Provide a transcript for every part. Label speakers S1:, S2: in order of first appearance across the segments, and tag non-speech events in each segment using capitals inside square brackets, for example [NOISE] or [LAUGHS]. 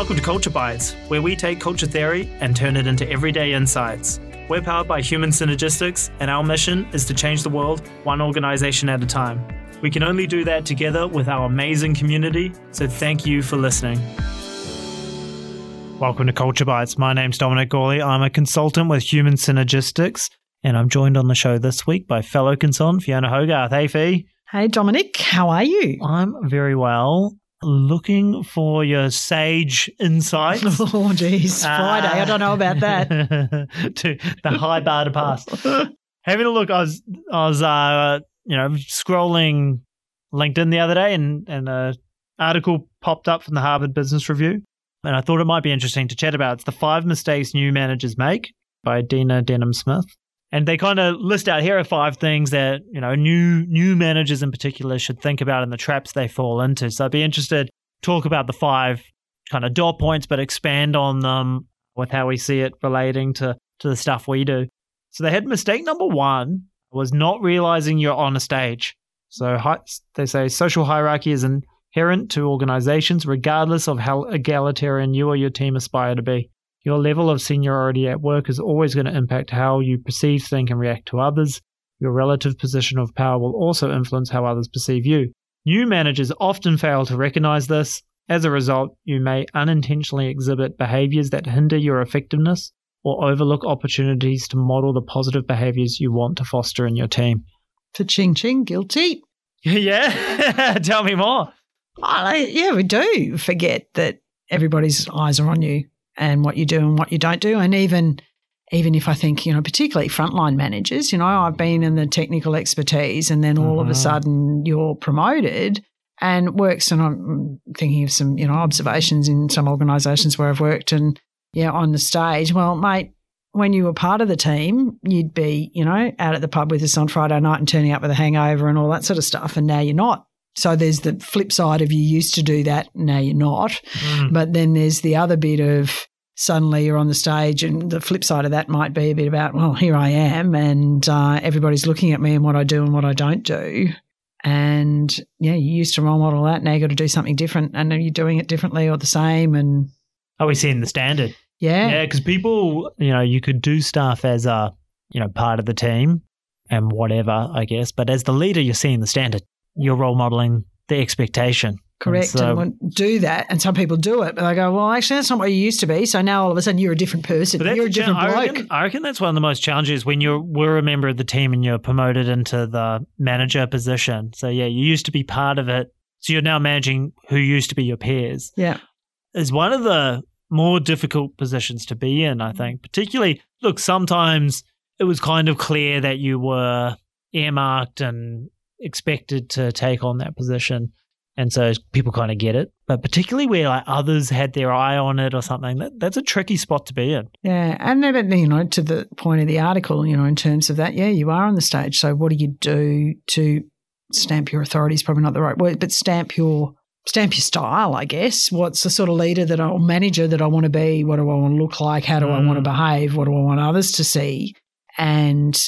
S1: Welcome to Culture Bites, where we take culture theory and turn it into everyday insights. We're powered by Human Synergistics, and our mission is to change the world one organization at a time. We can only do that together with our amazing community, so thank you for listening. Welcome to Culture Bites. My name's Dominic Gawley. I'm a consultant with Human Synergistics, and I'm joined on the show this week by fellow consultant Fiona Hogarth. Hey, Fee.
S2: Hey, Dominic, how are you?
S1: I'm very well. Looking for your sage insights. [LAUGHS]
S2: Oh, geez, Friday. I don't know about that. [LAUGHS]
S1: to the high bar to pass. Having a look, I was, I was, uh, you know, scrolling LinkedIn the other day, and and an article popped up from the Harvard Business Review, and I thought it might be interesting to chat about. It's the five mistakes new managers make by Dina Denham Smith. And they kind of list out here are five things that you know new new managers in particular should think about and the traps they fall into. So I'd be interested talk about the five kind of dot points, but expand on them with how we see it relating to to the stuff we do. So they had mistake number one was not realizing you're on a stage. So they say social hierarchy is inherent to organizations, regardless of how egalitarian you or your team aspire to be. Your level of seniority at work is always going to impact how you perceive, think, and react to others. Your relative position of power will also influence how others perceive you. New managers often fail to recognize this. As a result, you may unintentionally exhibit behaviors that hinder your effectiveness or overlook opportunities to model the positive behaviors you want to foster in your team.
S2: For ching ching, guilty.
S1: yeah, [LAUGHS] tell me more.
S2: Yeah, we do forget that everybody's eyes are on you and what you do and what you don't do. And even even if I think, you know, particularly frontline managers, you know, I've been in the technical expertise and then all mm-hmm. of a mm-hmm. sudden you're promoted and works and I'm thinking of some, you know, observations in some organizations where I've worked and yeah, on the stage. Well, mate, when you were part of the team, you'd be, you know, out at the pub with us on Friday night and turning up with a hangover and all that sort of stuff. And now you're not. So there's the flip side of you used to do that, now you're not. Mm. But then there's the other bit of suddenly you're on the stage, and the flip side of that might be a bit about, well, here I am, and uh, everybody's looking at me and what I do and what I don't do. And yeah, you used to role model that. Now you got to do something different, and are you doing it differently or the same? And
S1: are we seeing the standard?
S2: Yeah,
S1: yeah, because people, you know, you could do stuff as a, you know, part of the team and whatever, I guess. But as the leader, you're seeing the standard. You're role modeling the expectation.
S2: Correct. And, so, and do that. And some people do it, but they go, well, actually, that's not what you used to be. So now all of a sudden you're a different person. You're a different
S1: bloke.
S2: I
S1: reckon, I reckon that's one of the most challenges when you were a member of the team and you're promoted into the manager position. So, yeah, you used to be part of it. So you're now managing who used to be your peers.
S2: Yeah.
S1: Is one of the more difficult positions to be in, I think. Particularly, look, sometimes it was kind of clear that you were earmarked and expected to take on that position. And so people kind of get it. But particularly where like others had their eye on it or something, that, that's a tricky spot to be in.
S2: Yeah. And then, you know, to the point of the article, you know, in terms of that, yeah, you are on the stage. So what do you do to stamp your authority is probably not the right word, but stamp your stamp your style, I guess. What's the sort of leader that I, or manager that I want to be? What do I want to look like? How do mm. I want to behave? What do I want others to see? And,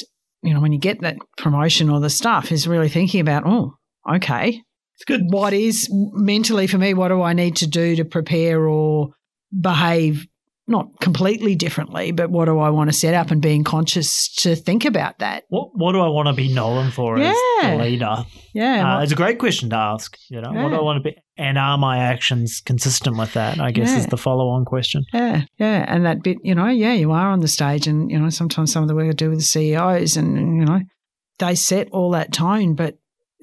S2: you know, when you get that promotion or the stuff is really thinking about, oh, okay,
S1: it's good.
S2: What is mentally for me? What do I need to do to prepare or behave not completely differently, but what do I want to set up and being conscious to think about that?
S1: What What do I want to be known for yeah. as a leader?
S2: Yeah,
S1: uh, it's a great question to ask. You know, yeah. what do I want to be, and are my actions consistent with that? I guess yeah. is the follow on question.
S2: Yeah, yeah, and that bit, you know, yeah, you are on the stage, and you know, sometimes some of the work I do with the CEOs, and you know, they set all that tone, but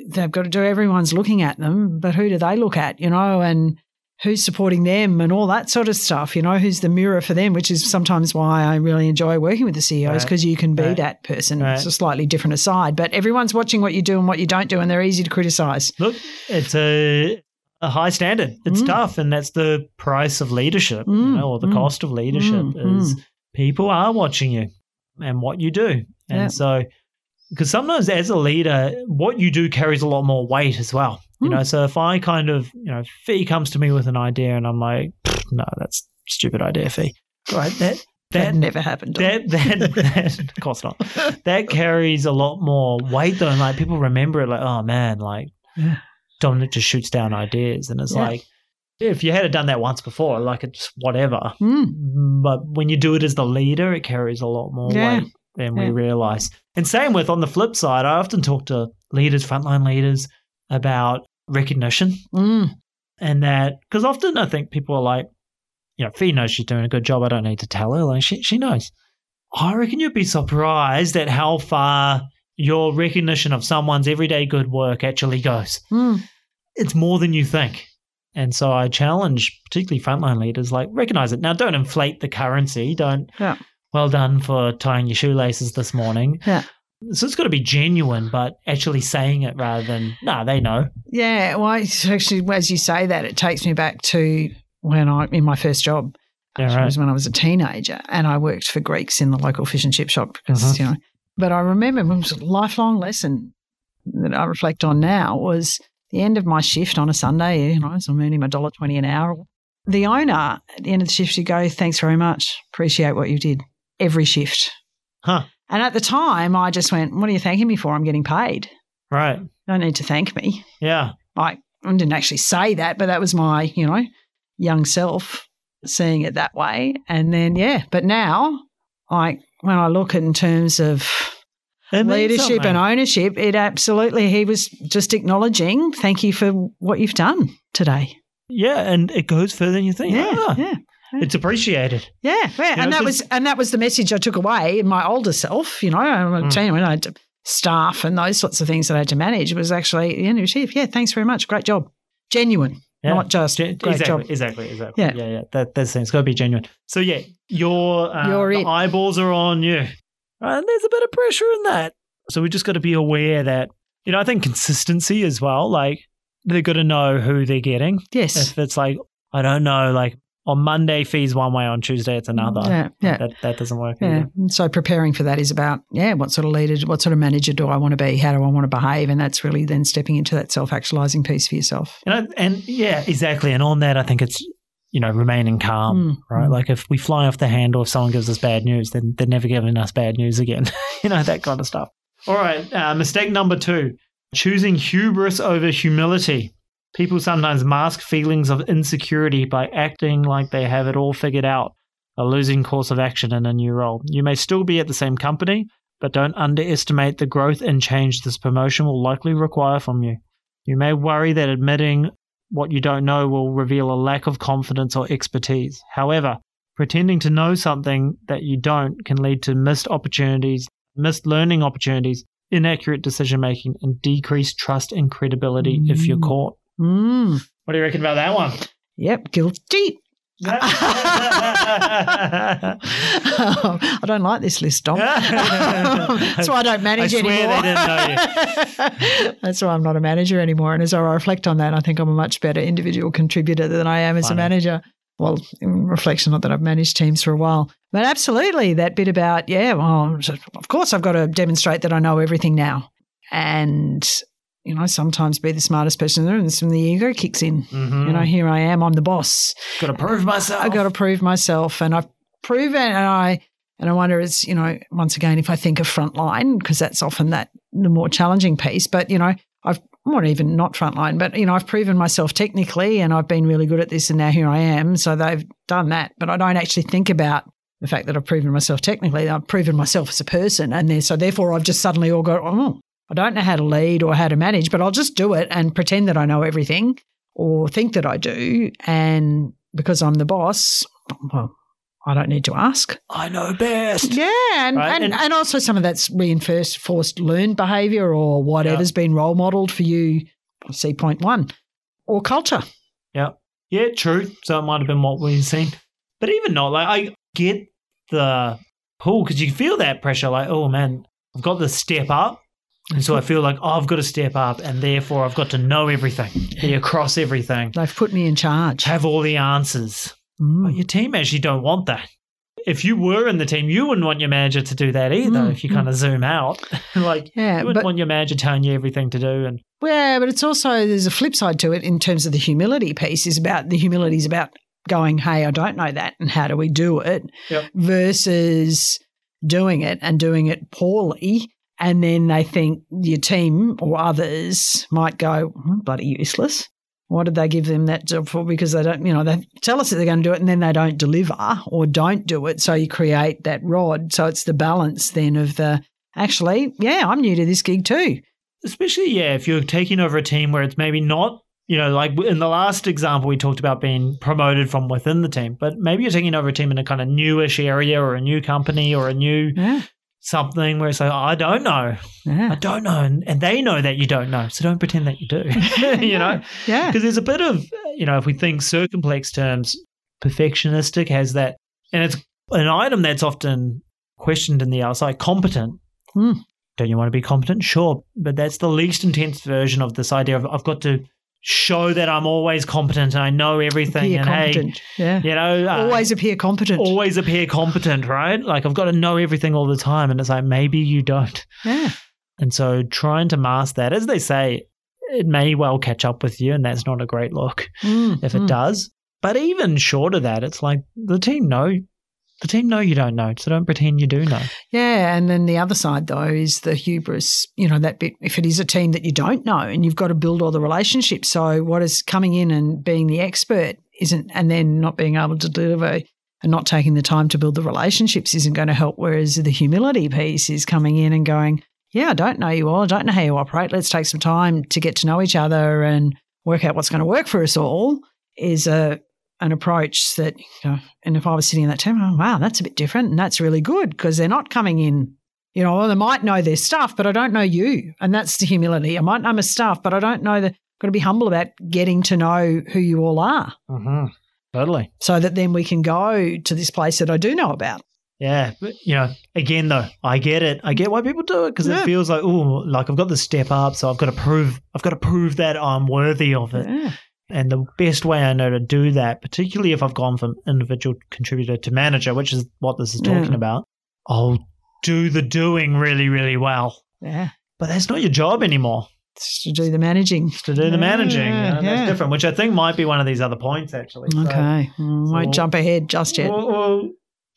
S2: they've got to do everyone's looking at them, but who do they look at, you know, and who's supporting them and all that sort of stuff, you know, who's the mirror for them, which is sometimes why I really enjoy working with the CEOs because right. you can be right. that person. Right. It's a slightly different aside, but everyone's watching what you do and what you don't do, and they're easy to criticize.
S1: Look, it's a a high standard. It's mm. tough, and that's the price of leadership, mm. you know, or the mm. cost of leadership mm. is mm. people are watching you and what you do, and so because sometimes as a leader, what you do carries a lot more weight as well. You mm. know, so if I kind of, you know, Fee comes to me with an idea and I'm like, no, that's stupid idea, Fee. Right? That [LAUGHS]
S2: that, that never happened.
S1: That, that, [LAUGHS] that, of course not. That carries a lot more weight though. And like people remember it like, oh man, like yeah. Dominic just shoots down ideas. And it's yeah. like, if you had done that once before, like it's whatever.
S2: Mm.
S1: But when you do it as the leader, it carries a lot more
S2: Yeah.
S1: weight than we realize. And same with on the flip side, I often talk to leaders, frontline leaders, about recognition
S2: Mm.
S1: and that because often I think people are like, you know, Fee knows she's doing a good job. I don't need to tell her. Like she she knows. I reckon you'd be surprised at how far your recognition of someone's everyday good work actually goes.
S2: Mm.
S1: It's more than you think. And so I challenge particularly frontline leaders, like recognize it. Now don't inflate the currency. Don't
S2: Yeah.
S1: Well done for tying your shoelaces this morning.
S2: Yeah.
S1: So it's got to be genuine, but actually saying it rather than, nah, they know.
S2: Yeah, well, actually, as you say that, it takes me back to when I in my first job.
S1: Yeah, right.
S2: was when I was a teenager, and I worked for Greeks in the local fish and chip shop because
S1: Mhm.
S2: you know. But I remember it was a lifelong lesson that I reflect on now was the end of my shift on a Sunday. You know, so I'm earning my dollar twenty an hour. The owner at the end of the shift, you go, "Thanks very much, appreciate what you did." Every shift,
S1: Huh.
S2: and at the time, I just went, "What are you thanking me for? I'm getting paid.
S1: Right.
S2: You don't need to thank me."
S1: Yeah.
S2: like I didn't actually say that, but that was my, you know, young self seeing it that way. And then yeah, but now, like when I look in terms of
S1: It
S2: leadership and ownership, it absolutely he was just acknowledging, thank you for what you've done today.
S1: Yeah, and it goes further than you think.
S2: Yeah,
S1: Ah,
S2: yeah.
S1: It's appreciated.
S2: Yeah, yeah.
S1: know,
S2: and that
S1: 'cause-
S2: was and that was the message I took away in my older self. You know, I'm
S1: Mm.
S2: telling you, when I had staff and those sorts of things that I had to manage was actually, you know, chief, yeah, thanks very much, great job, genuine,
S1: Yeah.
S2: not just
S1: Gen-
S2: great
S1: exactly,
S2: job.
S1: exactly, exactly.
S2: Yeah.
S1: Yeah, yeah. That that's the thing. It's got to be genuine. So yeah, your uh,
S2: You're
S1: the
S2: it.
S1: eyeballs are on you, and there's a bit of pressure in that. So we just got to be aware that you know I think consistency as well. Like they're got to know who they're getting.
S2: Yes,
S1: If it's like I don't know, like on Monday fees one way, on Tuesday it's another.
S2: Yeah, yeah.
S1: That that doesn't work.
S2: Yeah.
S1: either.
S2: So preparing for that is about, yeah, what sort of leader, what sort of manager do I want to be? How do I want to behave? And that's really then stepping into that self actualizing piece for yourself.
S1: And, I, and yeah, exactly. And on that, I think it's you know remaining calm,
S2: Mm,
S1: right?
S2: mm.
S1: Like if we fly off the handle, if someone gives us bad news, then they're never giving us bad news again. [LAUGHS] you know that kind of stuff. All right, uh, mistake number two: choosing hubris over humility. People sometimes mask feelings of insecurity by acting like they have it all figured out, a losing course of action in a new role. You may still be at the same company, but don't underestimate the growth and change this promotion will likely require from you. You may worry that admitting what you don't know will reveal a lack of confidence or expertise. However, pretending to know something that you don't can lead to missed opportunities, missed learning opportunities, inaccurate decision making, and decreased trust and credibility if you're
S2: Mm.
S1: caught.
S2: Mm.
S1: What do you reckon about that one?
S2: Yep, guilty. [LAUGHS] I don't like this list, Dom. [LAUGHS] That's why I don't manage
S1: I swear they
S2: anymore.
S1: didn't know [LAUGHS]
S2: That's why I'm not a manager anymore. And as I reflect on that, I think I'm a much better individual contributor than I am as
S1: Funny.
S2: a manager. Well, in reflection, not that I've managed teams for a while, but absolutely that bit about, yeah, well, of course I've got to demonstrate that I know everything now. And, you know, sometimes be the smartest person in the room, and some of the ego kicks in.
S1: Mhm.
S2: You know, here I am, I'm the boss.
S1: got to prove myself.
S2: I've got to prove myself, and I've proven, and I and I wonder, is you know, once again, if I think of frontline, because that's often that the more challenging piece. But you know, I've not even not frontline, but you know, I've proven myself technically, and I've been really good at this, and now here I am. So they've done that, but I don't actually think about the fact that I've proven myself technically. I've proven myself as a person, and then so therefore I've just suddenly all got oh. I don't know how to lead or how to manage, but I'll just do it and pretend that I know everything or think that I do. And because I'm the boss, well, I don't need to ask.
S1: I know best.
S2: Yeah, and,
S1: Right,
S2: and,
S1: and-
S2: and, also some of that's reinforced forced learned behaviour or whatever's been role modelled for you. See point one, or culture.
S1: Yeah. Yeah, true. So it might have been what we've seen. But even not, like, I get the pull because you feel that pressure, like, oh man, I've got to step up. And so I feel like oh, I've got to step up, and therefore I've got to know everything, be across everything,
S2: They've put me in charge.
S1: have all the answers.
S2: Mm.
S1: But your team actually don't want that. If you were in the team, you wouldn't want your manager to do that either.
S2: Mm,
S1: If you
S2: mm.
S1: kind of zoom out, [LAUGHS] like
S2: Yeah,
S1: you wouldn't
S2: but
S1: want your manager telling you everything to do. And
S2: yeah, but it's also there's a flip side to it in terms of the humility piece. Is about the humility is about going, hey, I don't know that, and how do we do it?
S1: Yep.
S2: Versus doing it and doing it poorly. And then they think your team or others might go, "Hmm, bloody useless. what did they give them that job for? Because they don't, you know, they tell us that they're going to do it and then they don't deliver or don't do it. So you create that rod. So it's the balance then of the actually, yeah, I'm new to this gig too.
S1: Especially, yeah, if you're taking over a team where it's maybe not, you know, like in the last example, we talked about being promoted from within the team, but maybe you're taking over a team in a kind of newish area or a new company or a new
S2: Yeah.
S1: Something where it's like, I don't know. I don't know. And, and they know that you don't know. So don't pretend that you do, [LAUGHS] [LAUGHS] you know?
S2: Yeah.
S1: Because there's a bit of, you know, if we think circumplex terms, perfectionistic has that, and it's an item that's often questioned in the outside competent.
S2: Hmm.
S1: Don't you want to be competent? Sure. But that's the least intense version of this idea of I've got to show that I'm always competent and I know everything.
S2: Appear
S1: and
S2: competent. yeah.
S1: you know, uh,
S2: Always appear competent.
S1: always appear competent, right? Like I've got to know everything all the time. And it's like, maybe you don't.
S2: Yeah.
S1: And so trying to mask that, as they say, it may well catch up with you, and that's not a great look
S2: Mm,
S1: if it
S2: mm.
S1: does. But even short of that, it's like the team know the team know you don't know, so don't pretend you do know.
S2: Yeah, and then the other side though is the hubris. You know that bit. If it is a team that you don't know, and you've got to build all the relationships, so what is coming in and being the expert isn't, and then not being able to deliver and not taking the time to build the relationships isn't going to help. Whereas the humility piece is coming in and going, yeah, I don't know you all. I don't know how you operate. Let's take some time to get to know each other and work out what's going to work for us all. Is a an approach that, you know, and if I was sitting in that team, oh, wow, that's a bit different. And that's really good because they're not coming in, you know, well, they might know their stuff, but I don't know you. And that's the humility. I might know my stuff, but I don't know that, got to be humble about getting to know who you all are
S1: Mm-hmm. Totally.
S2: so that then we can go to this place that I do know about.
S1: Yeah, but you know, again though, I get it. I get why people do it because
S2: Yeah.
S1: it feels like, oh, like I've got the step up, so I've got to prove, I've got to prove that I'm worthy of it.
S2: Yeah.
S1: And the best way I know to do that, particularly if I've gone from individual contributor to manager, which is what this is talking
S2: Yeah.
S1: about, I'll do the doing really, really well.
S2: Yeah.
S1: But that's not your job anymore.
S2: It's to do the managing.
S1: To do the
S2: Yeah,
S1: managing, you know,
S2: yeah.
S1: that's different. Which I think might be one of these other points, actually. So
S2: Okay. Mm, won't
S1: so-
S2: jump ahead just yet.
S1: We'll, we'll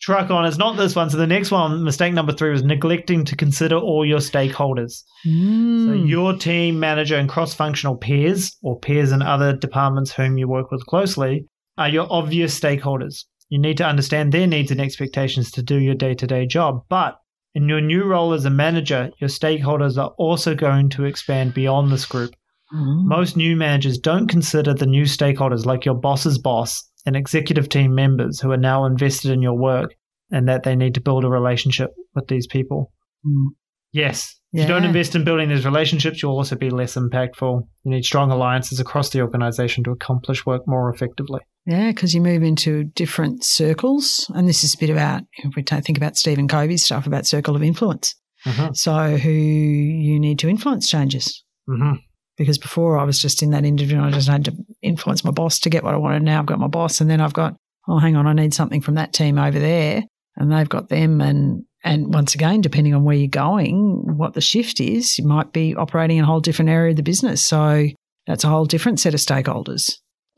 S1: truck on. It's not this one. So the next one, mistake number three, was neglecting to consider all your stakeholders. So
S2: Mm.
S1: your team manager and cross-functional peers, or peers in other departments whom you work with closely, are your obvious stakeholders. You need to understand their needs and expectations to do your day-to-day job. But in your new role as a manager, your stakeholders are also going to expand beyond this group.
S2: Mm.
S1: Most new managers don't consider the new stakeholders like your boss's boss and executive team members who are now invested in your work and that they need to build a relationship with these people.
S2: Mm.
S1: Yes. If you don't invest in building these relationships, you'll also be less impactful. You need strong alliances across the organization to accomplish work more effectively.
S2: Yeah, because you move into different circles. And this is a bit about, if we think about Stephen Covey's stuff about circle of influence.
S1: Mm-hmm.
S2: So, who you need to influence changes.
S1: Mm-hmm.
S2: Because before I was just in that individual, I just had to influence my boss to get what I wanted. Now I've got my boss, and then I've got, oh, hang on, I need something from that team over there. And they've got them. And, and once again, depending on where you're going, what the shift is, you might be operating in a whole different area of the business. So, that's a whole different set of stakeholders.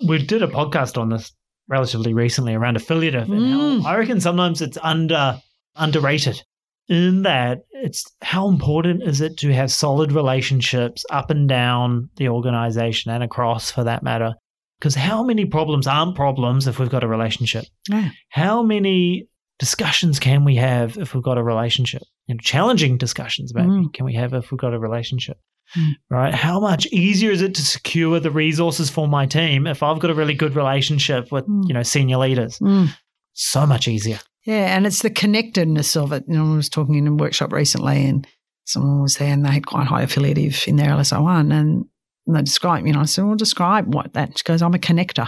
S1: We did a podcast on this relatively recently around affiliative and
S2: Mm.
S1: I reckon sometimes it's under underrated in that it's how important is it to have solid relationships up and down the organization and across for that matter because how many problems aren't problems if we've got a relationship
S2: Yeah.
S1: how many discussions can we have if we've got a relationship you know, challenging discussions maybe
S2: Mm.
S1: can we have if we've got a relationship
S2: Mm.
S1: right how much easier is it to secure the resources for my team if i've got a really good relationship with
S2: Mm.
S1: you know senior leaders
S2: Mm.
S1: so much easier
S2: Yeah, and it's the connectedness of it. You know, I was talking in a workshop recently and someone was there and they had quite high affiliative in their LSI1 and they described, you know, I said, well, describe what that. She goes, I'm a connector.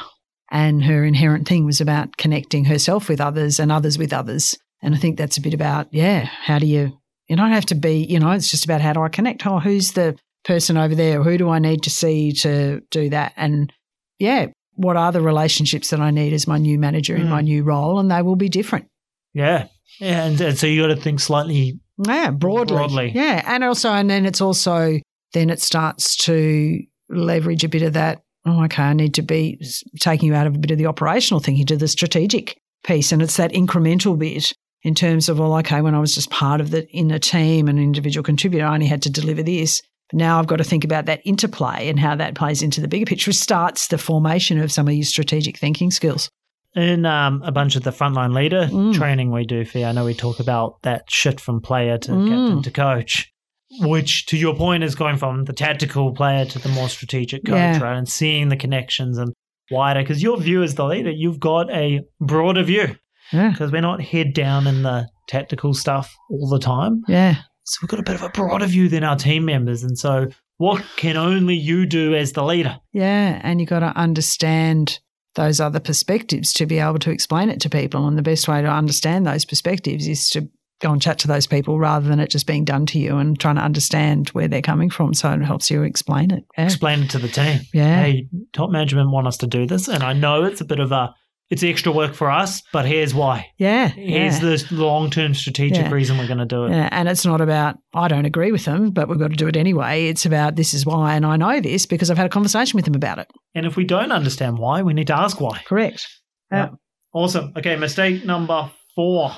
S2: And her inherent thing was about connecting herself with others and others with others. And I think that's a bit about, yeah, how do you, you don't have to be, you know, it's just about how do I connect? Oh, who's the person over there? Who do I need to see to do that? And yeah, what are the relationships that I need as my new manager in
S1: Mm.
S2: my new role? And they will be different.
S1: Yeah yeah and, and so you got to think slightly
S2: Yeah, broadly.
S1: Broadly.
S2: Yeah. And also, and then it's also, then it starts to leverage a bit of that. Oh, okay, I need to be taking you out of a bit of the operational thinking to the strategic piece. And it's that incremental bit in terms of, well, okay, when I was just part of the in a team, an individual contributor, I only had to deliver this. But now I've got to think about that interplay and how that plays into the bigger picture. It starts the formation of some of your strategic thinking skills.
S1: In um, a bunch of the frontline leader
S2: Mm.
S1: training we do, Fee, I know we talk about that shift from player to
S2: Mm.
S1: captain to coach, which, to your point, is going from the tactical player to the more strategic coach,
S2: Yeah.
S1: right? And seeing the connections and wider. Because your view as the leader, you've got a broader view
S2: Yeah.
S1: because we're not head down in the tactical stuff all the time.
S2: Yeah.
S1: So we've got a bit of a broader view than our team members. And so, what can only you do as the leader?
S2: Yeah. And you've got to understand those other perspectives to be able to explain it to people. And the best way to understand those perspectives is to go and chat to those people rather than it just being done to you and trying to understand where they're coming from. So it helps you explain it. Yeah.
S1: Explain it to the team.
S2: Yeah.
S1: Hey, top management want us to do this. And I know it's a bit of a, it's extra work for us, but here's why.
S2: Yeah.
S1: Here's
S2: yeah.
S1: the long term strategic
S2: Yeah.
S1: reason we're going to do it.
S2: Yeah, and it's not about I don't agree with them, but we've got to do it anyway. It's about this is why, and I know this because I've had a conversation with them about it.
S1: And if we don't understand why, we need to ask why.
S2: Correct. Yeah.
S1: Awesome. Okay, mistake number four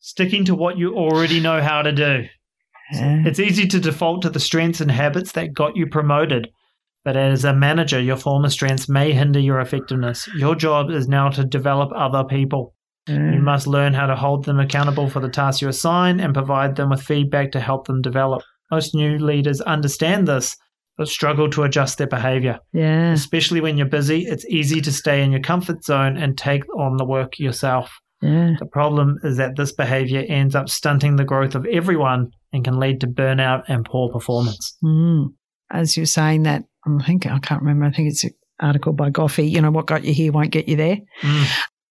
S1: sticking to what you already know how to do. It's easy to default to the strengths and habits that got you promoted. But as a manager, your former strengths may hinder your effectiveness. Your job is now to develop other people.
S2: Yeah.
S1: You must learn how to hold them accountable for the tasks you assign and provide them with feedback to help them develop. Most new leaders understand this, but struggle to adjust their behavior.
S2: yeah.
S1: Especially when you're busy, it's easy to stay in your comfort zone and take on the work yourself.
S2: Yeah.
S1: The problem is that this behavior ends up stunting the growth of everyone and can lead to burnout and poor performance.
S2: Mm. As you're saying that, I'm thinking, I can't remember, I think it's an article by Goffey, you know, what got you here won't get you there.
S1: Mm.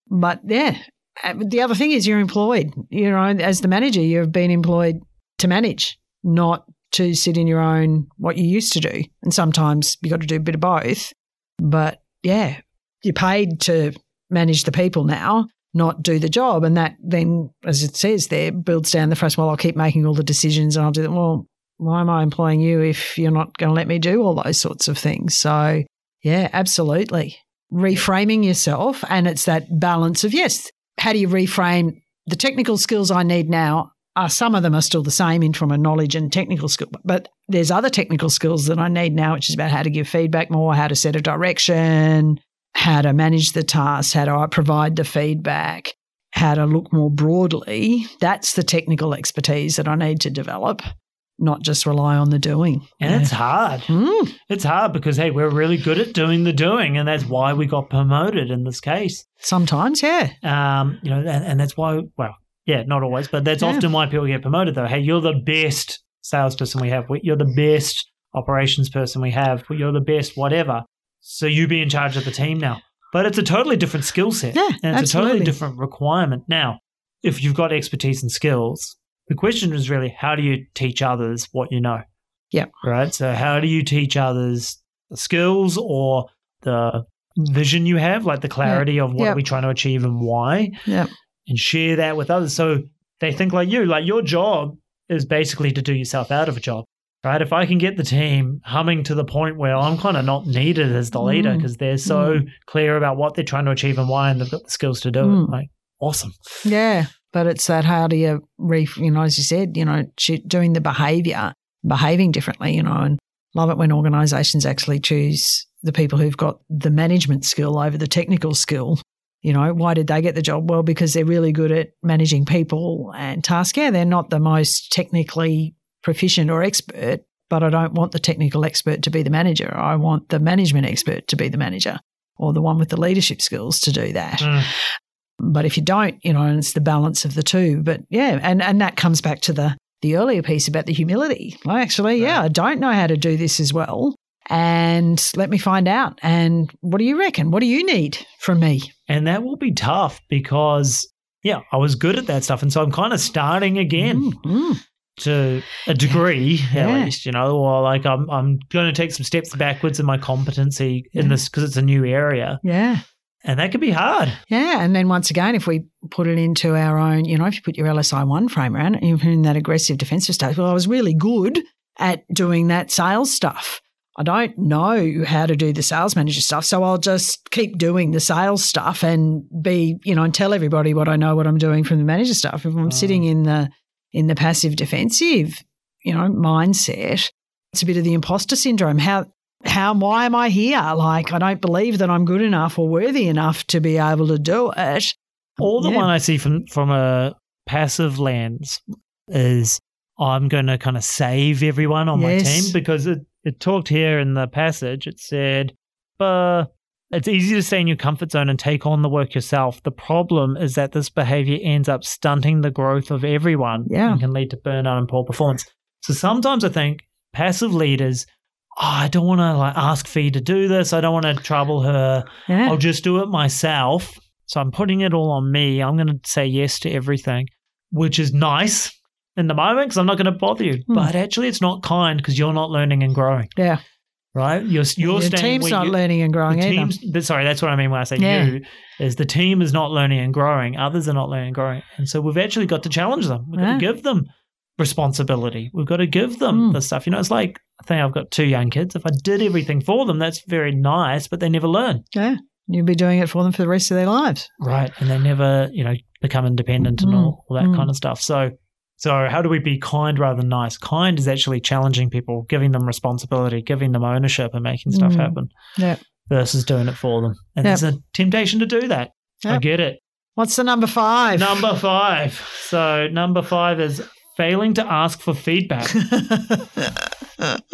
S2: But yeah, Uh, the other thing is you're employed. You know, as the manager, you've been employed to manage, not to sit in your own what you used to do. And sometimes you've got to do a bit of both. But yeah, you're paid to manage the people now, not do the job. And that then, as it says there, builds down the frust. Well, I'll keep making all the decisions and I'll do that. Well, why am I employing you if you're not going to let me do all those sorts of things? So yeah, absolutely. Reframing yourself. And it's that balance of, yes, how do you reframe the technical skills I need now? Are some of them are still the same in from a knowledge and technical skill, but there's other technical skills that I need now, which is about how to give feedback more, how to set a direction, how to manage the task, how do I provide the feedback, how to look more broadly. That's the technical expertise that I need to develop, not just rely on the doing.
S1: And it's hard.
S2: Mm,
S1: It's hard because, hey, we're really good at doing the doing, and that's why we got promoted in this case.
S2: sometimes, yeah.
S1: Um, you know, and, and that's why, well, yeah, not always, but that's
S2: Yeah.
S1: often why people get promoted, though. Hey, you're the best salesperson we have. You're the best operations person we have. You're the best whatever. So you be in charge of the team now. But it's a totally different skill set.
S2: Yeah,
S1: and it's a totally
S2: absolutely.
S1: different requirement. Now, if you've got expertise and skills, the question is really how do you teach others what you know?
S2: Yeah.
S1: Right. So, how do you teach others the skills or the vision you have, like the clarity of what
S2: Yeah.
S1: are trying to achieve and why,
S2: Yeah.
S1: and share that with others so they think like you. Like, your job is basically to do yourself out of a job. Right. If I can get the team humming to the point where I'm kind of not needed as the leader
S2: Mm.
S1: because they're so clear about what they're trying to achieve and why, and they've got the skills to do it.
S2: Mm.
S1: Like, awesome.
S2: Yeah, but it's that how do you, re, you know, as you said, you know, doing the behaviour, behaving differently, you know, and love it when organisations actually choose the people who've got the management skill over the technical skill. You know, why did they get the job? Well, because they're really good at managing people and tasks. Yeah, they're not the most technically proficient or expert, but I don't want the technical expert to be the manager. I want the management expert to be the manager or the one with the leadership skills to do that.
S1: Mm.
S2: But if you don't, you know, and it's the balance of the two. But yeah, and, and that comes back to the the earlier piece about the humility. Well, actually, yeah,
S1: Right.
S2: I don't know how to do this as well. And let me find out. And what do you reckon? What do you need from me?
S1: And that will be tough because, yeah, I was good at that stuff. And so I'm kind of starting again
S2: Mm, mm.
S1: to a degree,
S2: Yeah.
S1: at least, you know, or like I'm, I'm going to take some steps backwards in my competency in
S2: Yeah.
S1: this because it's a new area.
S2: Yeah.
S1: And that could be hard.
S2: Yeah. And then once again, if we put it into our own, you know, if you put your LSI one frame around it, you're in that aggressive defensive state. Well, I was really good at doing that sales stuff. I don't know how to do the sales manager stuff. So I'll just keep doing the sales stuff and be, you know, and tell everybody what I know, what I'm doing from the manager stuff. If I'm
S1: Oh.
S2: sitting in the in the passive defensive, you know, mindset, it's a bit of the imposter syndrome. How how why am I here? Like I don't believe that I'm good enough or worthy enough to be able to do it.
S1: Or the
S2: Yeah.
S1: one I see from from a passive lens is I'm going to kind of save everyone on my team because it, it talked here in the passage. It said, but it's easy to stay in your comfort zone and take on the work yourself. The problem is that this behavior ends up stunting the growth of everyone
S2: Yeah.
S1: and can lead to burnout and poor performance. So sometimes I think passive leaders, oh, I don't want to like ask Fee to do this. I don't want to trouble her.
S2: Yeah.
S1: I'll just do it myself. So I'm putting it all on me. I'm going to say yes to everything, which is nice in the moment because I'm not going to bother you.
S2: Hmm.
S1: But actually, it's not kind because you're not learning and growing,
S2: yeah.
S1: right? You're you're
S2: Your team's not
S1: you-
S2: learning and growing either.
S1: team's, th- sorry, that's what I mean when I say
S2: Yeah.
S1: you. Is the team is not learning and growing. Others are not learning and growing, and so we've actually got to challenge them. We've got to give them responsibility. We've got to give them
S2: Mm.
S1: the stuff. You know, it's like I think I've got two young kids. If I did everything for them, that's very nice, but they never learn.
S2: Yeah. You'd be doing it for them for the rest of their lives.
S1: Right. And they never, you know, become independent and
S2: Mm,
S1: all, all that
S2: mm.
S1: kind of stuff. So so how do we be kind rather than nice? Kind is actually challenging people, giving them responsibility, giving them ownership and making stuff
S2: Mm.
S1: happen.
S2: Yeah.
S1: Versus doing it for them. And
S2: Yep.
S1: there's a temptation to do that. I get it.
S2: What's the number five?
S1: Number five. So number five is failing to ask for feedback.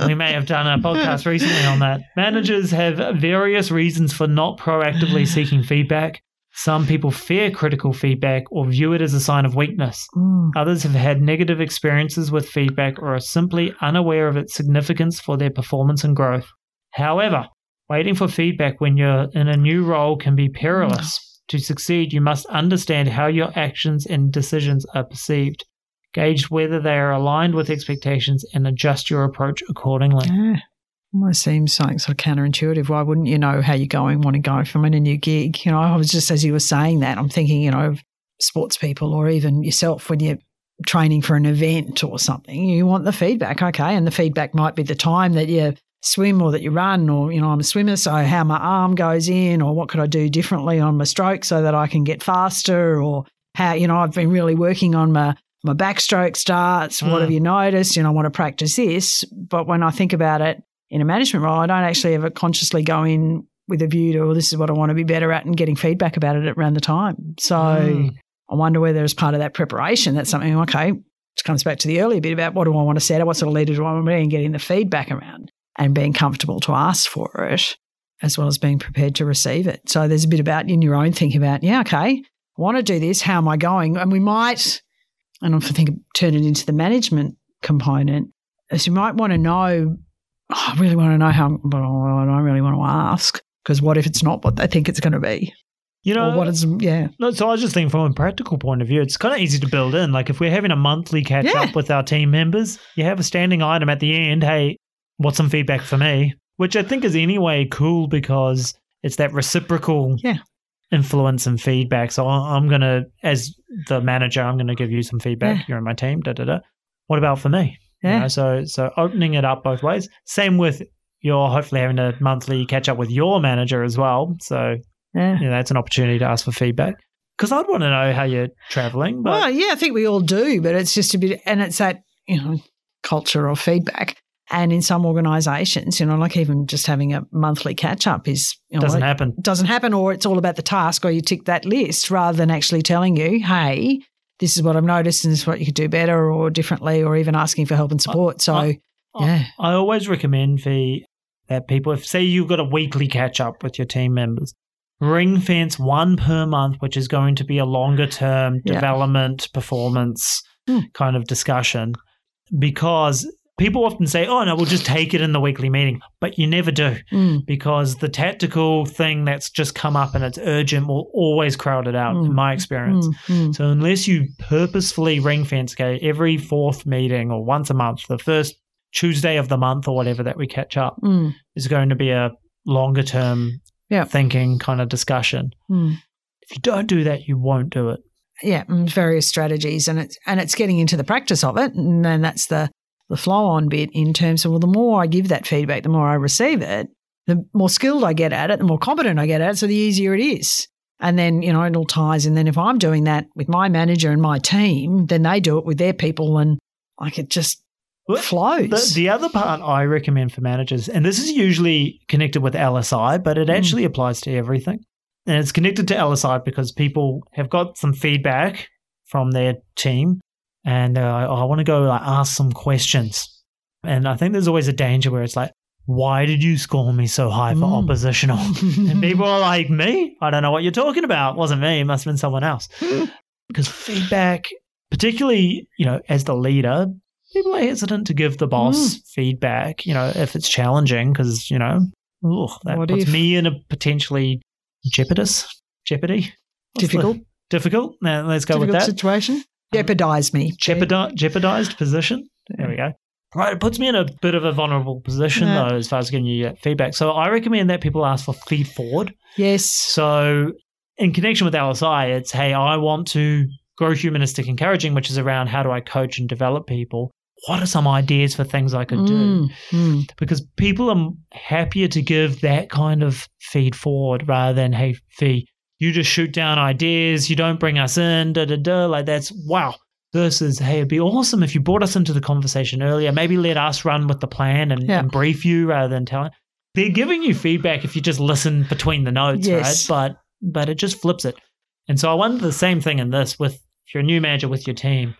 S1: we may have done a podcast recently on that. Managers have various reasons for not proactively seeking feedback. Some people fear critical feedback or view it as a sign of weakness.
S2: Mm.
S1: Others have had negative experiences with feedback or are simply unaware of its significance for their performance and growth. However, waiting for feedback when you're in a new role can be perilous. To succeed, you must understand how your actions and decisions are perceived, gauge whether they are aligned with expectations, and adjust your approach accordingly.
S2: Yeah. Almost seems something sort of counterintuitive. Why wouldn't you know how you're going, want to go from in a new gig? You know, I was just as you were saying that, I'm thinking, you know, sports people or even yourself when you're training for an event or something. You want the feedback, okay, and the feedback might be the time that you swim or that you run, or you know, I'm a swimmer, so how my arm goes in, or what could I do differently on my stroke so that I can get faster, or how you know I've been really working on my my backstroke starts. What
S1: Mm.
S2: have you noticed? You know, I want to practice this, but when I think about it in a management role, I don't actually ever consciously go in with a view to, oh, this is what I want to be better at and getting feedback about it around the time. So
S1: Mm.
S2: I wonder whether as part of that preparation, that's something, okay, which comes back to the earlier bit about what do I want to set, what sort of leader do I want to be and getting the feedback around and being comfortable to ask for it as well as being prepared to receive it. So there's a bit about in your own thinking about, yeah, okay, I want to do this. How am I going? And we might, and I think turn it into the management component, is you might want to know, oh, I really want to know how, but I don't really want to ask because what if it's not what they think it's going to be?
S1: You know,
S2: or what is, yeah.
S1: No, so I was just thinking from a practical point of view, it's kind of easy to build in. Like if we're having a monthly catch
S2: Yeah.
S1: up with our team members, you have a standing item at the end. Hey, what's some feedback for me? Which I think is anyway cool because it's that reciprocal
S2: Yeah.
S1: Influence and feedback. So I'm gonna, as the manager, I'm gonna give you some feedback.
S2: Yeah.
S1: You're in my team. Da da da. What about for me? You
S2: Yeah.
S1: know, so so opening it up both ways. Same with you're hopefully having a monthly catch up with your manager as well. So
S2: Yeah.
S1: you know, that's an opportunity to ask for feedback. Because I'd want to know how you're traveling, but
S2: Well, yeah, I think we all do, but it's just a bit, and it's that, you know, culture of feedback. And in some organizations, you know, like even just having a monthly catch up is, you
S1: it
S2: know,
S1: doesn't
S2: like-
S1: happen.
S2: doesn't happen, or it's all about the task, or you tick that list rather than actually telling you, hey, this is what I've noticed and this is what you could do better or differently, or even asking for help and support. So,
S1: I-
S2: yeah.
S1: I always recommend for that people, if say you've got a weekly catch up with your team members, ring fence one per month, which is going to be a longer term
S2: Yeah.
S1: development performance
S2: Hmm.
S1: kind of discussion. Because people often say, oh, no, we'll just take it in the weekly meeting, but you never do.
S2: Mm,
S1: because the tactical thing that's just come up and it's urgent will always crowd it out,
S2: Mm.
S1: in my experience.
S2: mm, mm.
S1: So unless you purposefully ring fence, okay, every fourth meeting or once a month, the first Tuesday of the month or whatever that we catch up
S2: Mm,
S1: is going to be a longer term
S2: Yeah.
S1: thinking kind of discussion.
S2: mm.
S1: If you don't do that, you won't do it.
S2: yeah, various strategies, and it's and it's getting into the practice of it, and then that's the the flow on bit in terms of well, the more I give that feedback, the more I receive it, the more skilled I get at it, the more competent I get at it, so the easier it is. And then you know it all ties, and then if I'm doing that with my manager and my team, then they do it with their people, and like it just
S1: Well,
S2: flows.
S1: The, the other part I recommend for managers, and this is usually connected with LSI, but it mm. actually applies to everything. And it's connected to LSI because people have got some feedback from their team and oh, I want to go like, ask some questions. And I think there's always a danger where it's like, why did you score me so high for
S2: Mm.
S1: oppositional? [LAUGHS] and people are like, me? I don't know what you're talking about. It wasn't me. It must have been someone else. [LAUGHS] because feedback, particularly, you know, as the leader, people are hesitant to give the boss
S2: Mm.
S1: feedback, you know, if it's challenging because, you know, ugh, that
S2: What
S1: puts
S2: if?
S1: me in a potentially jeopardous jeopardy. What's the-
S2: difficult,
S1: difficult. Now, let's go
S2: difficult
S1: with that.
S2: situation. Jeopardize me.
S1: Jeopardi- jeopardized position. There we go. Right, it puts me in a bit of a vulnerable position
S2: Yeah.
S1: though, as far as getting you feedback. So I recommend that people ask for feed forward.
S2: Yes.
S1: So, in connection with LSI, it's hey, I want to grow humanistic encouraging, which is around how do I coach and develop people. What are some ideas for things I could do?
S2: Mm, mm.
S1: Because people are happier to give that kind of feed forward rather than hey, fee, you just shoot down ideas, you don't bring us in, da da da. Like that's wow. Versus, hey, it'd be awesome if you brought us into the conversation earlier. Maybe let us run with the plan and,
S2: Yeah.
S1: and brief you rather than telling. They're giving you feedback if you just listen between the notes,
S2: Yes.
S1: right? But but it just flips it. And so I wonder the same thing in this with if you're a new manager with your team.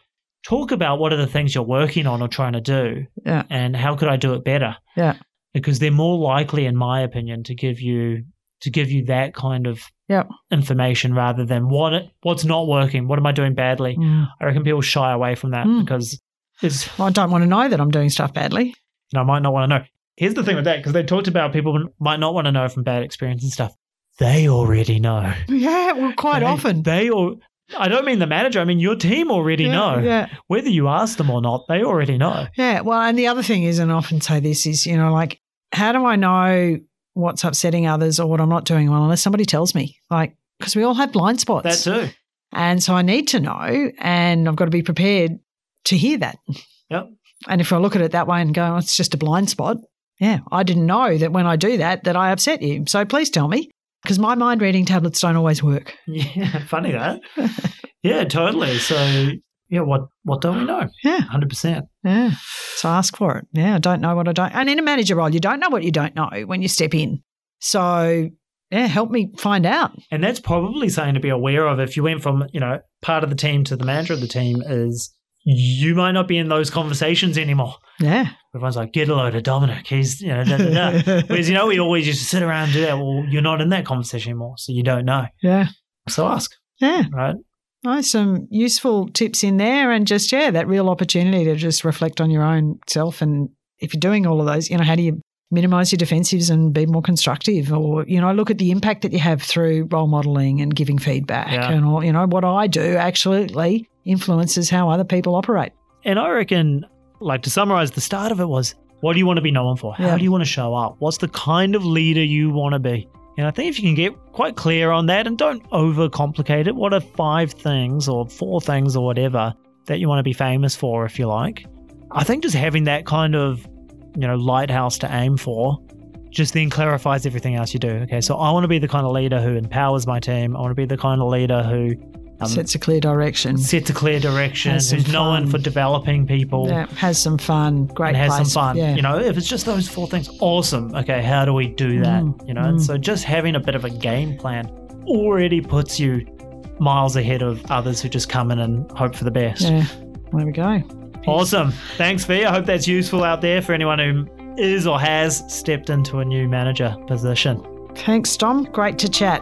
S1: Talk about what are the things you're working on or trying to do,
S2: Yeah.
S1: and how could I do it better?
S2: Yeah.
S1: because they're more likely, in my opinion, to give you to give you that kind of
S2: Yeah.
S1: information rather than what it, what's not working. What am I doing badly?
S2: Mm.
S1: I reckon people shy away from that
S2: Mm.
S1: because it's
S2: I don't want to know that I'm doing stuff badly.
S1: and I might not want to know. Here's the thing with that because they talked about people might not want to know from bad experience and stuff. They already know. [LAUGHS]
S2: Yeah, well, quite
S1: They-
S2: often.
S1: they all. I don't mean the manager. I mean your team already
S2: yeah,
S1: know.
S2: Yeah.
S1: Whether you ask them or not, they already know.
S2: Yeah. Well, and the other thing is, and I often say this is, you know, like, how do I know what's upsetting others or what I'm not doing well unless somebody tells me? Like, because we all have blind spots.
S1: That too.
S2: And so I need to know, and I've got to be prepared to hear that.
S1: Yep.
S2: And if I look at it that way and go, oh, it's just a blind spot. Yeah, I didn't know that when I do that, that I upset you. So please tell me, because my mind reading tablets don't always work.
S1: Yeah, [LAUGHS] funny that. [LAUGHS] yeah, totally. So yeah, what what don't we know?
S2: Yeah.
S1: hundred percent.
S2: Yeah. So ask for it. Yeah, I don't know what I don't. And in a manager role, you don't know what you don't know when you step in. So yeah, help me find out.
S1: And that's probably something to be aware of if you went from, you know, part of the team to the manager of the team is you might not be in those conversations anymore.
S2: Yeah.
S1: Everyone's like, get a load of Dominic. He's, you know, da, da, da. [LAUGHS] Whereas, you know, we always used to sit around and do that. Well, you're not in that conversation anymore, so you don't know.
S2: yeah.
S1: So ask,
S2: Yeah.
S1: right?
S2: Oh, some useful tips in there, and just yeah, that real opportunity to just reflect on your own self. And if you're doing all of those, you know, how do you minimize your defensives and be more constructive? Or you know, look at the impact that you have through role modeling and giving feedback,
S1: Yeah.
S2: and all. You know, what I do actually influences how other people operate.
S1: And I reckon, like to summarize, the start of it was what do you want to be known for? How
S2: Yeah.
S1: do you want to show up? What's the kind of leader you want to be? And I think if you can get quite clear on that and don't overcomplicate it, what are five things or four things or whatever that you want to be famous for, if you like? I think just having that kind of, you know, lighthouse to aim for just then clarifies everything else you do. Okay, so I want to be the kind of leader who empowers my team. I want to be the kind of leader who um,
S2: Sets a clear direction.
S1: sets a clear direction, who's known for developing people
S2: Yeah, has some fun. Great.
S1: and has
S2: place.
S1: some fun.
S2: Yeah.
S1: You know, if it's just those four things, awesome. Okay, how do we do that?
S2: Mm,
S1: you know,
S2: mm.
S1: so just having a bit of a game plan already puts you miles ahead of others who just come in and hope for the best.
S2: Yeah. There we go.
S1: Awesome. Thanks, V. I hope that's useful out there for anyone who is or has stepped into a new manager position.
S2: Thanks, Dom. Great to chat.